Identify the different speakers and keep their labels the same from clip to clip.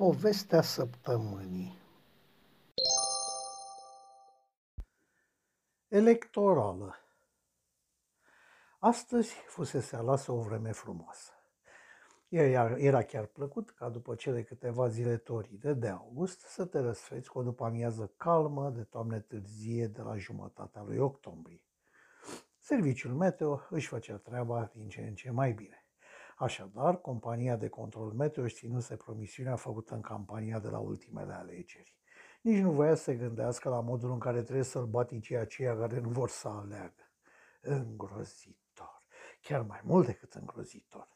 Speaker 1: Povestea săptămânii Electorală Astăzi fusese alasă o vreme frumoasă. Era chiar plăcut ca după cele câteva zile toride de august să te răsfeți cu o după amiază calmă de toamne târzie de la jumătatea lui octombrie. Serviciul meteo își făcea treaba din ce în ce mai bine. Așadar, compania de control meteo își ținuse promisiunea făcută în campania de la ultimele alegeri. Nici nu voia să se gândească la modul în care trebuie să-l baticii aceia care nu vor să aleagă. Îngrozitor, chiar mai mult decât îngrozitor.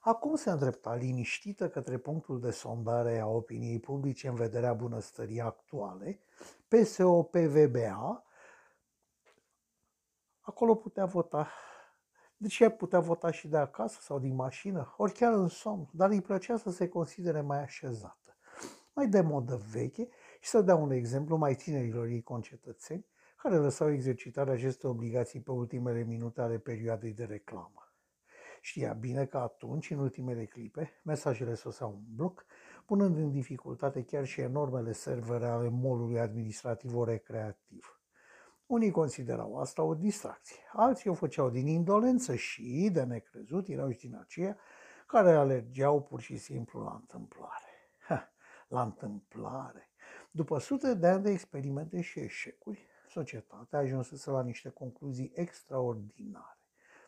Speaker 1: Acum se îndrepta liniștită către punctul de sondare a opiniei publice în vederea bunăstării actuale, PSO-PVBA, acolo putea vota deci ea putea vota și de acasă sau din mașină, ori chiar în somn, dar îi plăcea să se considere mai așezată, mai de modă veche și să dea un exemplu mai tinerilor ei concetățeni, care lăsau exercitarea aceste obligații pe ultimele minute ale perioadei de reclamă. Știa bine că atunci, în ultimele clipe, mesajele soseau în bloc, punând în dificultate chiar și enormele servere ale molului administrativ-recreativ. Unii considerau asta o distracție, alții o făceau din indolență și, de necrezut, erau și din aceia care alergeau pur și simplu la întâmplare. Ha, la întâmplare. După sute de ani de experimente și eșecuri, societatea ajunsese la niște concluzii extraordinare.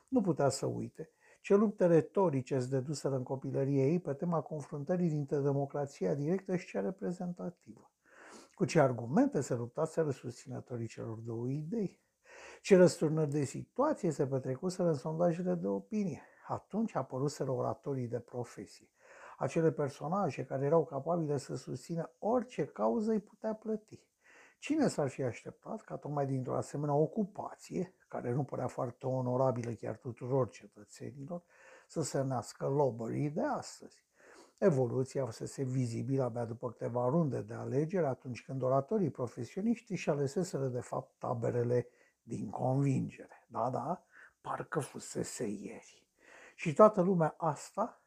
Speaker 1: Nu putea să uite ce lupte retorice îți deduseră în copilărie ei pe tema confruntării dintre democrația directă și cea reprezentativă. Cu ce argumente se luptaseră susținătorii celor două idei? Ce răsturnări de situație se petrecuseră în sondajele de opinie? Atunci apăruseră oratorii de profesie. Acele personaje care erau capabile să susțină orice cauză îi putea plăti. Cine s-ar fi așteptat ca tocmai dintr-o asemenea ocupație, care nu părea foarte onorabilă chiar tuturor cetățenilor, să se nască lobării de astăzi? Evoluția fusese vizibilă abia după câteva runde de alegeri, atunci când oratorii profesioniști și aleseseră de fapt taberele din convingere. Da, da, parcă fusese ieri. Și toată lumea asta,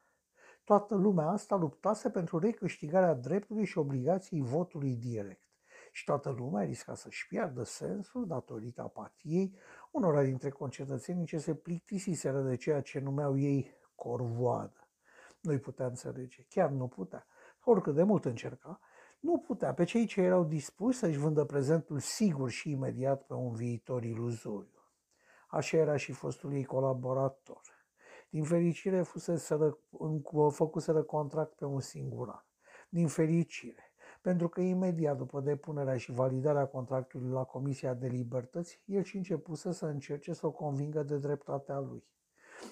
Speaker 1: toată lumea asta luptase pentru recâștigarea dreptului și obligației votului direct. Și toată lumea risca să-și piardă sensul datorită apatiei unora dintre concetățenii ce se plictisiseră de ceea ce numeau ei corvoadă nu-i putea înțelege, chiar nu putea. Oricât de mult încerca, nu putea pe cei ce erau dispuși să-și vândă prezentul sigur și imediat pe un viitor iluzoriu. Așa era și fostul ei colaborator. Din fericire fuseseră, făcuseră contract pe un singur an. Din fericire, pentru că imediat după depunerea și validarea contractului la Comisia de Libertăți, el și începuse să încerce să o convingă de dreptatea lui.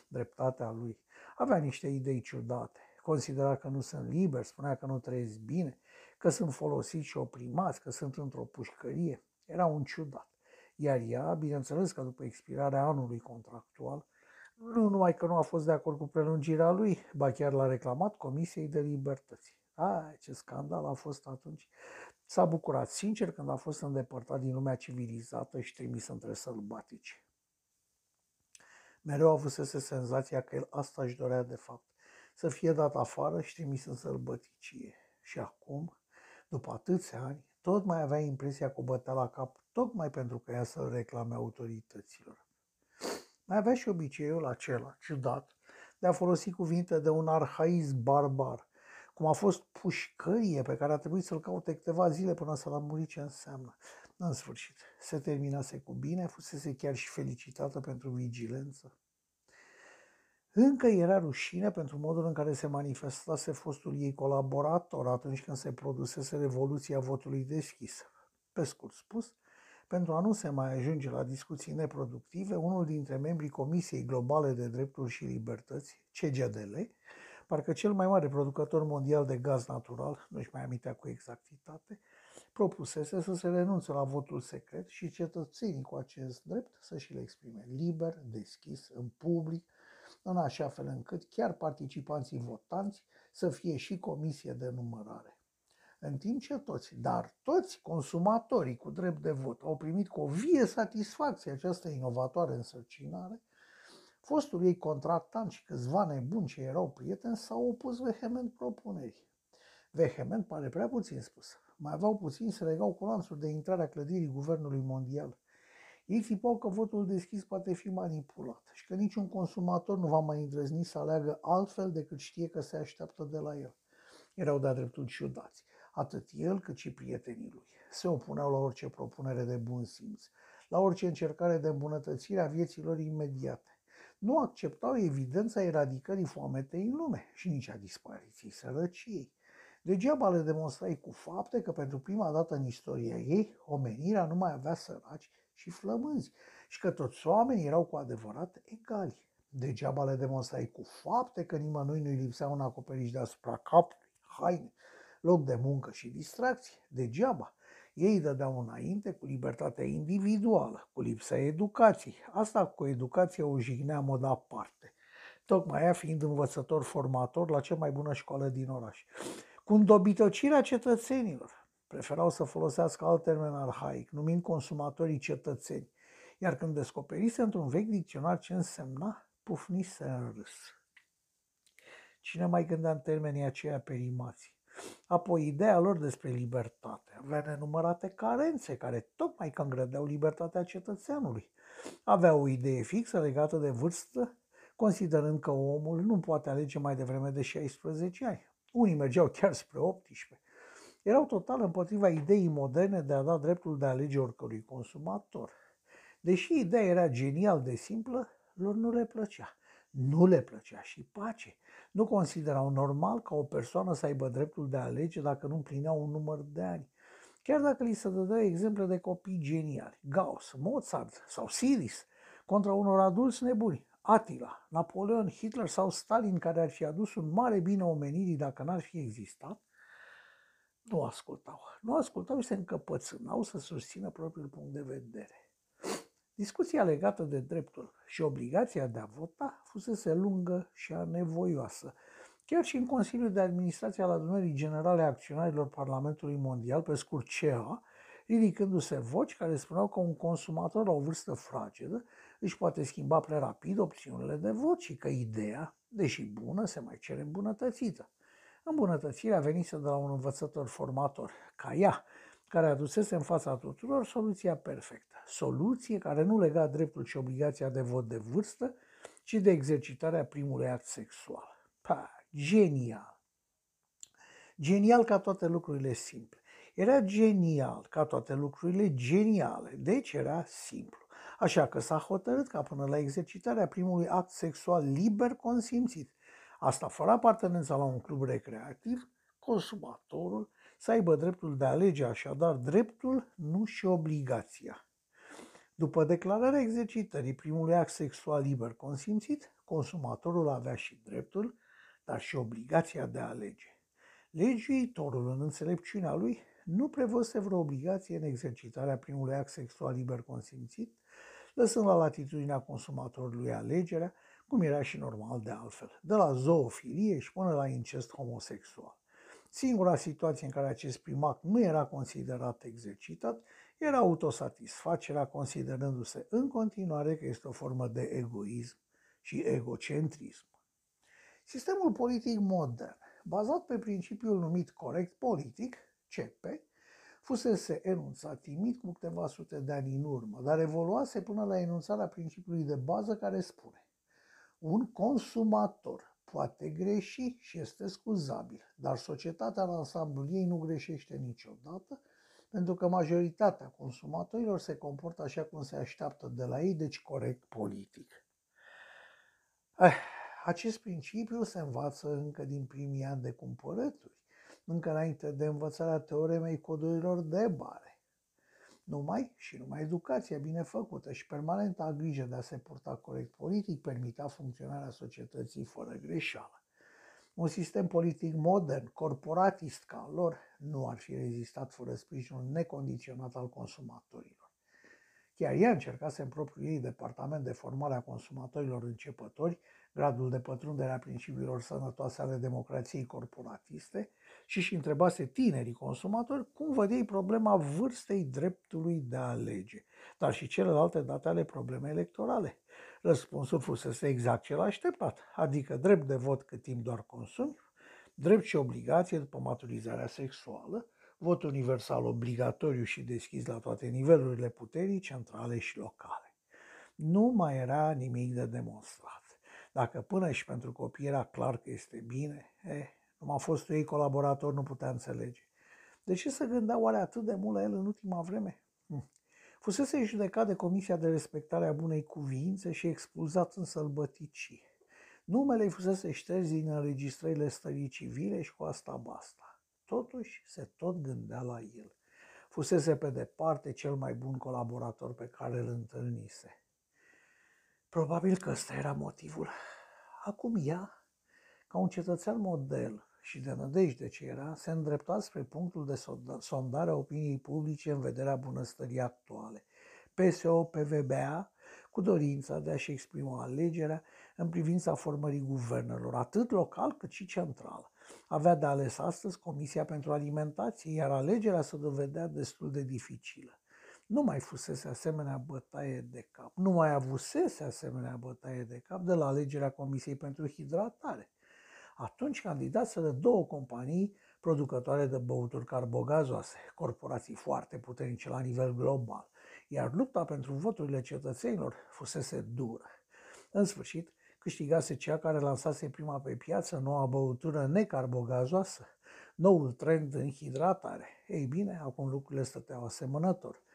Speaker 1: Dreptatea lui. Avea niște idei ciudate. Considera că nu sunt liber, spunea că nu trăiesc bine, că sunt folosiți și oprimați, că sunt într-o pușcărie. Era un ciudat. Iar ea, bineînțeles că după expirarea anului contractual, nu numai că nu a fost de acord cu prelungirea lui, ba chiar l-a reclamat Comisiei de Libertăți. Ai, ce scandal a fost atunci. S-a bucurat sincer când a fost îndepărtat din lumea civilizată și trimis între sălbatici. Mereu avusese senzația că el asta își dorea de fapt, să fie dat afară și trimis în sălbăticie. Și acum, după atâția ani, tot mai avea impresia că o bătea la cap, tocmai pentru că ea să-l reclame autorităților. Mai avea și obiceiul acela, ciudat, de a folosi cuvinte de un arhaism barbar, cum a fost pușcărie pe care a trebuit să-l caute câteva zile până să lămuri ce înseamnă. În sfârșit, se terminase cu bine, fusese chiar și felicitată pentru vigilență. Încă era rușine pentru modul în care se manifestase fostul ei colaborator atunci când se produsese revoluția votului deschis. Pe scurt spus, pentru a nu se mai ajunge la discuții neproductive, unul dintre membrii Comisiei Globale de Drepturi și Libertăți, CGDL, parcă cel mai mare producător mondial de gaz natural, nu-și mai amintea cu exactitate, propusese să se renunțe la votul secret și cetățenii cu acest drept să și le exprime liber, deschis, în public, în așa fel încât chiar participanții votanți să fie și comisie de numărare. În timp ce toți, dar toți consumatorii cu drept de vot au primit cu o vie satisfacție această inovatoare însărcinare, fostul ei contractant și câțiva nebuni ce erau prieteni s-au opus vehement propunerii. Vehement pare prea puțin spus. Mai aveau puțin să legau cu lanțuri de intrarea clădirii Guvernului Mondial. Ei țipau că votul deschis poate fi manipulat și că niciun consumator nu va mai îndrăzni să aleagă altfel decât știe că se așteaptă de la el. Erau de-a dreptul ciudați, atât el cât și prietenii lui. Se opuneau la orice propunere de bun simț, la orice încercare de îmbunătățire a vieților imediate. Nu acceptau evidența eradicării foametei în lume și nici a dispariției sărăciei. Degeaba le demonstrai cu fapte că pentru prima dată în istoria ei, omenirea nu mai avea săraci și flămânzi și că toți oamenii erau cu adevărat egali. Degeaba le demonstrai cu fapte că nimănui nu-i lipsea un acoperiș deasupra capului, haine, loc de muncă și distracție. Degeaba. Ei dădeau înainte cu libertatea individuală, cu lipsa educației. Asta cu educația o jignea în mod aparte. Tocmai ea fiind învățător formator la cea mai bună școală din oraș. Cu îndobităcirea cetățenilor. Preferau să folosească alt termen arhaic, numind consumatorii cetățeni. Iar când descoperise într-un vechi dicționar ce însemna, pufnise în râs. Cine mai gândea în termenii aceia perimații? Apoi, ideea lor despre libertate avea nenumărate carențe care tocmai că îngrădeau libertatea cetățeanului. Avea o idee fixă legată de vârstă, considerând că omul nu poate alege mai devreme de 16 ani. Unii mergeau chiar spre 18. Erau total împotriva ideii moderne de a da dreptul de a alege oricărui consumator. Deși ideea era genial de simplă, lor nu le plăcea. Nu le plăcea și pace. Nu considerau normal ca o persoană să aibă dreptul de a alege dacă nu împlinea un număr de ani. Chiar dacă li se dădea exemple de copii geniali, Gauss, Mozart sau Siris, contra unor adulți nebuni, Attila, Napoleon, Hitler sau Stalin, care ar fi adus un mare bine omenirii dacă n-ar fi existat, nu ascultau. Nu ascultau și se încăpățânau să susțină propriul punct de vedere. Discuția legată de dreptul și obligația de a vota fusese lungă și anevoioasă. Chiar și în Consiliul de Administrație al Adunării Generale a Acționarilor Parlamentului Mondial, pe scurt CEA, ridicându-se voci care spuneau că un consumator la o vârstă fragedă își poate schimba prea rapid opțiunile de vot și că ideea, deși bună, se mai cere îmbunătățită. Îmbunătățirea venise de la un învățător formator, ca ea, care adusese în fața tuturor soluția perfectă. Soluție care nu lega dreptul și obligația de vot de vârstă, ci de exercitarea primului act sexual. Pa, genial! Genial ca toate lucrurile simple. Era genial ca toate lucrurile geniale, deci era simplu. Așa că s-a hotărât ca până la exercitarea primului act sexual liber consimțit, asta fără apartenența la un club recreativ, consumatorul să aibă dreptul de a alege, așadar dreptul, nu și obligația. După declararea exercitării primului act sexual liber consimțit, consumatorul avea și dreptul, dar și obligația de a alege. Legiuitorul, în înțelepciunea lui, nu prevăse vreo obligație în exercitarea primului act sexual liber consimțit, lăsând la latitudinea consumatorului alegerea, cum era și normal de altfel, de la zoofilie și până la incest homosexual. Singura situație în care acest primat nu era considerat exercitat era autosatisfacerea, considerându-se în continuare că este o formă de egoism și egocentrism. Sistemul politic modern, bazat pe principiul numit corect politic, CP, fusese enunțat timid cu câteva sute de ani în urmă, dar evoluase până la enunțarea principiului de bază care spune un consumator poate greși și este scuzabil, dar societatea în ansamblul ei nu greșește niciodată, pentru că majoritatea consumatorilor se comportă așa cum se așteaptă de la ei, deci corect politic. Eh, acest principiu se învață încă din primii ani de cumpărături, încă înainte de învățarea teoremei codurilor de bare. Numai și numai educația bine făcută și permanenta grijă de a se purta corect politic permita funcționarea societății fără greșeală. Un sistem politic modern, corporatist ca al lor, nu ar fi rezistat fără sprijinul necondiționat al consumatorilor. Chiar ea încercase în propriul ei departament de formare a consumatorilor începători gradul de pătrundere a principiilor sănătoase ale democrației corporatiste și își întrebase tinerii consumatori cum văd ei problema vârstei dreptului de a alege, dar și celelalte date ale problemei electorale. Răspunsul fusese exact cel așteptat, adică drept de vot cât timp doar consumi, drept și obligație după maturizarea sexuală, vot universal obligatoriu și deschis la toate nivelurile puterii, centrale și locale. Nu mai era nimic de demonstrat. Dacă până și pentru copii era clar că este bine, eh, cum a fost ei colaborator, nu putea înțelege. De ce să gândea oare atât de mult la el în ultima vreme? Hm. Fusese judecat de Comisia de Respectare a Bunei Cuvințe și expulzat în sălbăticii. Numele îi fusese șters din înregistrările stării civile și cu asta basta. Totuși se tot gândea la el. Fusese pe departe cel mai bun colaborator pe care îl întâlnise. Probabil că ăsta era motivul. Acum ea, ca un cetățean model și de nădejde ce era, se îndrepta spre punctul de sondare a opiniei publice în vederea bunăstării actuale. PSO-PVBA cu dorința de a-și exprima alegerea în privința formării guvernelor, atât local cât și central. Avea de ales astăzi Comisia pentru Alimentație, iar alegerea se dovedea destul de dificilă. Nu mai fusese asemenea bătaie de cap, nu mai avusese asemenea bătaie de cap de la alegerea Comisiei pentru Hidratare. Atunci candidaseră două companii producătoare de băuturi carbogazoase, corporații foarte puternice la nivel global, iar lupta pentru voturile cetățenilor fusese dură. În sfârșit, câștigase cea care lansase prima pe piață noua băutură necarbogazoasă, noul trend în hidratare. Ei bine, acum lucrurile stăteau asemănător.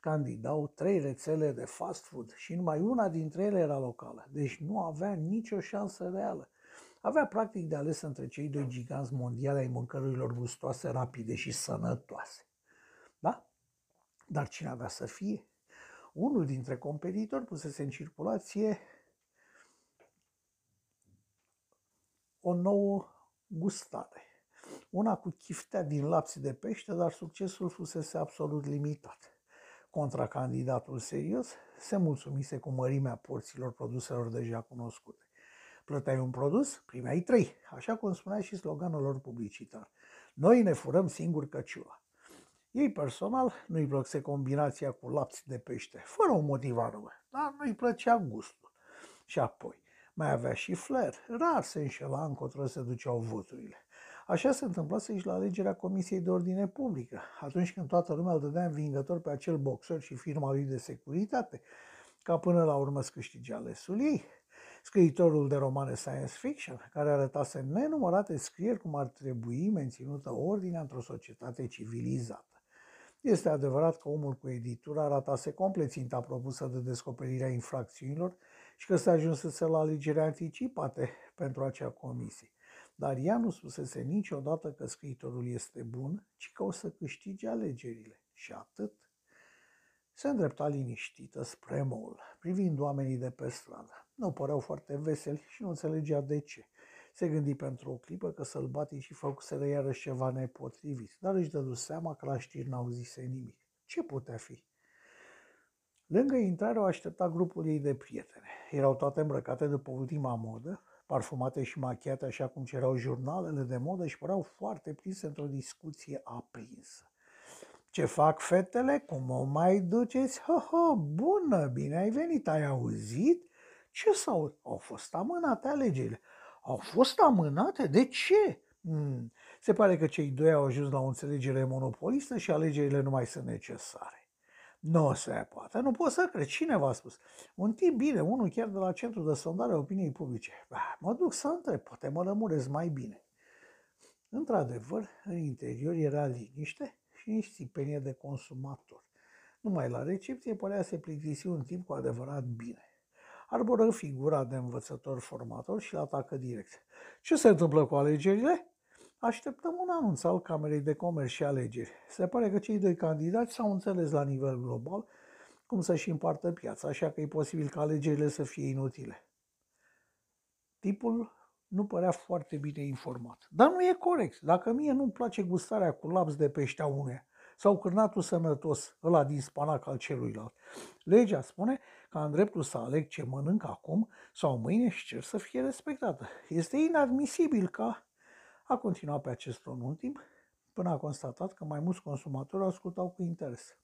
Speaker 1: Candidau trei rețele de fast food și numai una dintre ele era locală, deci nu avea nicio șansă reală. Avea practic de ales între cei doi giganți mondiali ai mâncărurilor gustoase, rapide și sănătoase. Da? Dar cine avea să fie? Unul dintre competitori pusese în circulație o nouă gustare. Una cu chiftea din lapsi de pește, dar succesul fusese absolut limitat. Contra candidatul serios se mulțumise cu mărimea porților produselor deja cunoscute. Plăteai un produs, primeai trei, așa cum spunea și sloganul lor publicitar. Noi ne furăm singur căciula. Ei personal nu-i plăcse combinația cu lapsi de pește, fără un motiv anume, dar nu-i plăcea gustul. Și apoi, mai avea și flair, rar se înșela încotro se duceau voturile. Așa se întâmpla și la alegerea Comisiei de Ordine Publică, atunci când toată lumea îl dădea învingător pe acel boxer și firma lui de securitate, ca până la urmă să câștige alesul ei scriitorul de romane science fiction, care arătase nenumărate scrieri cum ar trebui menținută ordinea într-o societate civilizată. Este adevărat că omul cu editura arătase complet ținta propusă de descoperirea infracțiunilor și că se ajunsese la alegeri anticipate pentru acea comisie. Dar ea nu spusese niciodată că scriitorul este bun, ci că o să câștige alegerile. Și atât. Se îndrepta liniștită spre mol, privind oamenii de pe stradă. Nu păreau foarte veseli și nu înțelegea de ce. Se gândi pentru o clipă că sălbatii și făcuseră iarăși ceva nepotrivit, dar își dădu seama că la știri n-auzise nimic. Ce putea fi? Lângă intrare o aștepta grupul ei de prietene. Erau toate îmbrăcate după ultima modă, parfumate și machiate așa cum cerau jurnalele de modă și păreau foarte prinse într-o discuție aprinsă. Ce fac fetele? Cum o mai duceți? Ho, ho, bună, bine ai venit, ai auzit? Ce s-au? Au fost amânate alegerile. Au fost amânate? De ce? Hmm. Se pare că cei doi au ajuns la o înțelegere monopolistă și alegerile nu mai sunt necesare. Nu se poate, nu pot să cred. Cine v-a spus? Un tip bine, unul chiar de la Centrul de Sondare a Opiniei Publice. Bah, mă duc să întreb, poate mă lămuresc mai bine. Într-adevăr, în interior era liniște și nici țipenie de consumator. Numai la recepție părea să plictisi un timp cu adevărat bine arboră figura de învățător formator și atacă direct. Ce se întâmplă cu alegerile? Așteptăm un anunț al Camerei de Comerț și Alegeri. Se pare că cei doi candidați s-au înțeles la nivel global cum să-și împartă piața, așa că e posibil ca alegerile să fie inutile. Tipul nu părea foarte bine informat. Dar nu e corect. Dacă mie nu-mi place gustarea cu laps de pește a uneia, sau cârnatul sănătos, ăla din spanac al celuilalt. Legea spune că am dreptul să aleg ce mănânc acum sau mâine și cer să fie respectată. Este inadmisibil ca a continuat pe acest ton un timp, până a constatat că mai mulți consumatori ascultau cu interes.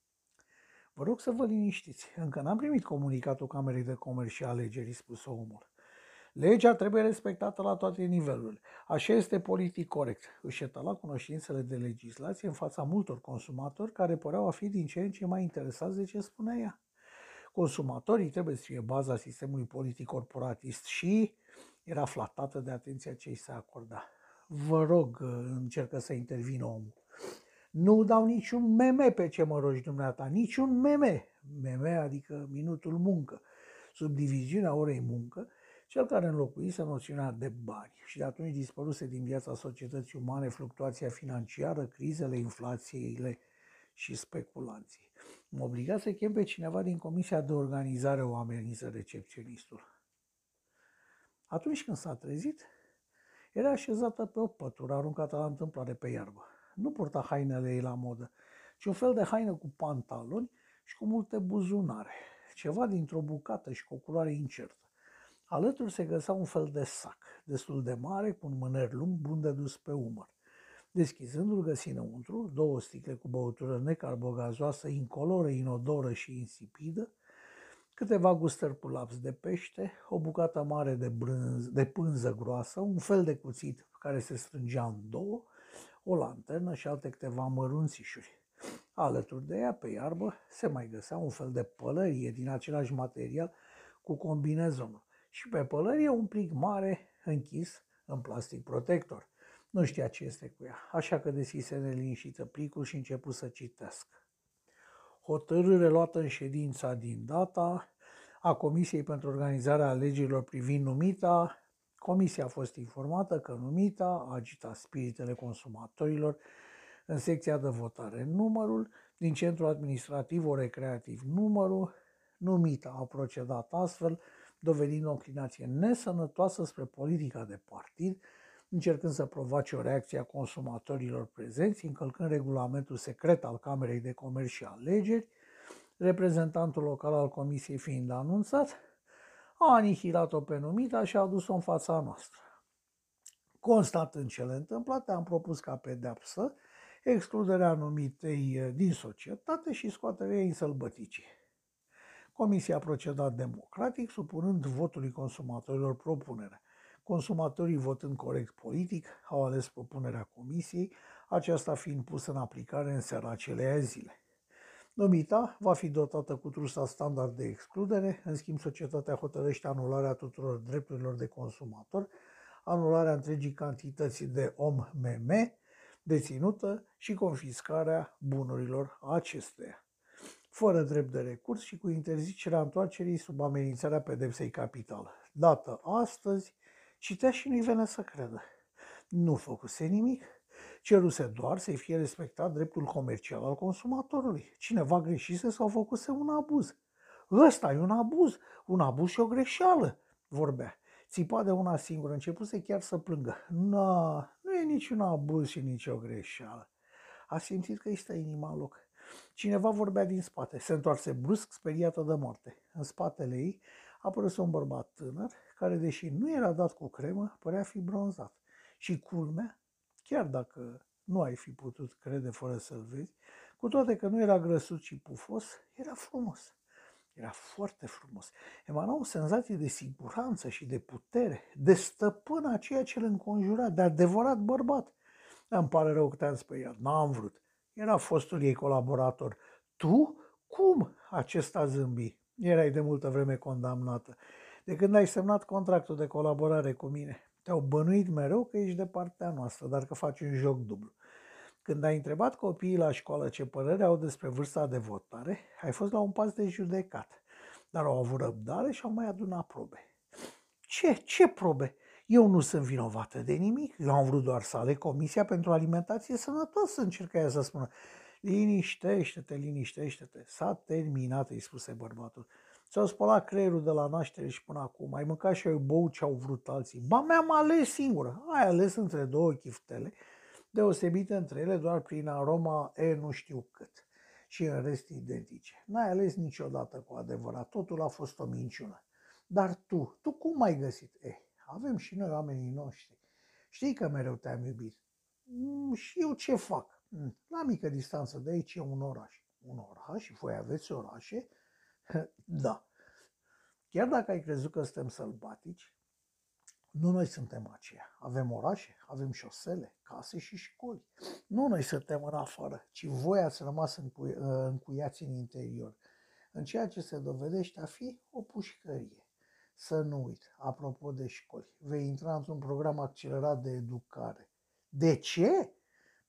Speaker 1: Vă rog să vă liniștiți, încă n-am primit comunicatul Camerei de Comerț și Alegeri, spus omul. Legea trebuie respectată la toate nivelurile. Așa este politic corect. Își etala cunoștințele de legislație în fața multor consumatori care păreau a fi din ce în ce mai interesați de ce spunea ea. Consumatorii trebuie să fie baza sistemului politic corporatist și era flatată de atenția ce îi se acorda. Vă rog, încercă să intervină omul. Nu dau niciun meme pe ce mă rogi dumneata, niciun meme. Meme adică minutul muncă. Sub diviziunea orei muncă, cel care înlocuise noțiunea de bani și de atunci dispăruse din viața societății umane fluctuația financiară, crizele, inflațiile și speculanții. Mă obliga să chem pe cineva din comisia de organizare o amenință recepționistul. Atunci când s-a trezit, era așezată pe o pătură aruncată la întâmplare pe iarbă. Nu purta hainele ei la modă, ci un fel de haină cu pantaloni și cu multe buzunare, ceva dintr-o bucată și cu o culoare incertă. Alături se găsea un fel de sac, destul de mare, cu un mâner lung, bun de dus pe umăr. Deschizându-l găsi înăuntru două sticle cu băutură necarbogazoasă, incoloră, inodoră și insipidă, câteva gustări cu laps de pește, o bucată mare de, brânz, de pânză groasă, un fel de cuțit care se strângea în două, o lanternă și alte câteva mărunțișuri. Alături de ea, pe iarbă, se mai găsea un fel de pălărie din același material cu combinezonul și pe pălărie un plic mare închis în plastic protector. Nu știa ce este cu ea, așa că deschise neliniștită plicul și început să citească. Hotărâre luată în ședința din data a Comisiei pentru Organizarea Alegerilor privind numita, Comisia a fost informată că numita a agitat spiritele consumatorilor în secția de votare. Numărul din centrul administrativ o recreativ numărul, numita a procedat astfel, dovedind o înclinație nesănătoasă spre politica de partid, încercând să provoace o reacție a consumatorilor prezenți, încălcând regulamentul secret al Camerei de Comerț și Alegeri, reprezentantul local al comisiei fiind anunțat, a anihilat-o pe numita și a adus-o în fața noastră. Constatând cele întâmplate, am propus ca pedeapsă excluderea numitei eh, din societate și scoaterea ei în sălbăticie. Comisia a procedat democratic, supunând votului consumatorilor propunerea. Consumatorii, votând corect politic, au ales propunerea comisiei, aceasta fiind pusă în aplicare în seara acelei zile. Numita va fi dotată cu trusa standard de excludere, în schimb societatea hotărăște anularea tuturor drepturilor de consumator, anularea întregii cantități de OM-MM deținută și confiscarea bunurilor acesteia fără drept de recurs și cu interzicerea întoarcerii sub amenințarea pedepsei capitale. Dată astăzi, citea și nu-i vene să credă. Nu făcuse nimic, ceruse doar să-i fie respectat dreptul comercial al consumatorului. Cineva greșise sau făcuse un abuz. Ăsta e un abuz, un abuz și o greșeală, vorbea. Țipa de una singură, începuse chiar să plângă. Nu, nu e niciun abuz și nicio greșeală. A simțit că îi stă inima în loc. Cineva vorbea din spate. Se întoarse brusc, speriată de moarte. În spatele ei apăruse un bărbat tânăr, care, deși nu era dat cu cremă, părea fi bronzat. Și culmea, chiar dacă nu ai fi putut crede fără să-l vezi, cu toate că nu era grăsut și pufos, era frumos. Era foarte frumos. Emana o senzație de siguranță și de putere, de stăpân a ceea ce îl înconjura, de adevărat bărbat. Îmi pare rău că te-am speriat, n-am vrut. Era fostul ei colaborator. Tu? Cum? Acesta zâmbi. Erai de multă vreme condamnată. De când ai semnat contractul de colaborare cu mine, te-au bănuit mereu că ești de partea noastră, dar că faci un joc dublu. Când ai întrebat copiii la școală ce părere au despre vârsta de votare, ai fost la un pas de judecat, dar au avut răbdare și au mai adunat probe. Ce? Ce probe? Eu nu sunt vinovată de nimic, eu am vrut doar să aleg Comisia pentru Alimentație Sănătoasă, încerca ea să spună. Liniștește-te, liniștește-te. S-a terminat, îi spuse bărbatul. Ți-au spălat creierul de la naștere și până acum. Ai mâncat și ai băut ce au vrut alții. Ba, mi-am ales singură. Ai ales între două chiftele, deosebite între ele doar prin aroma e nu știu cât. Și în rest identice. N-ai ales niciodată cu adevărat. Totul a fost o minciună. Dar tu, tu cum ai găsit? Eh, avem și noi oamenii noștri. Știi că mereu te-am iubit. Mm, și eu ce fac? Mm, la mică distanță de aici e un oraș. Un oraș? Și voi aveți orașe? Da. Chiar dacă ai crezut că suntem sălbatici, Nu noi suntem aceia. Avem orașe, avem șosele, case și școli. Nu noi suntem în afară, ci voi ați rămas încuiați în interior, în ceea ce se dovedește a fi o pușcărie. Să nu uit, apropo de școli, vei intra într-un program accelerat de educare. De ce?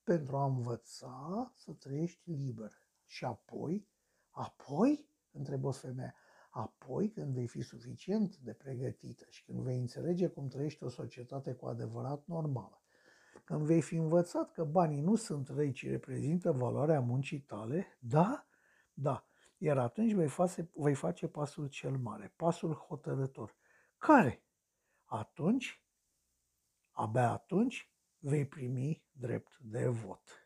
Speaker 1: Pentru a învăța să trăiești liber. Și apoi, apoi, întrebă femeia, apoi când vei fi suficient de pregătită și când vei înțelege cum trăiește o societate cu adevărat normală, când vei fi învățat că banii nu sunt răi, ci reprezintă valoarea muncii tale, da, da, iar atunci vei face, vei face pasul cel mare, pasul hotărător. Care? Atunci, abia atunci, vei primi drept de vot.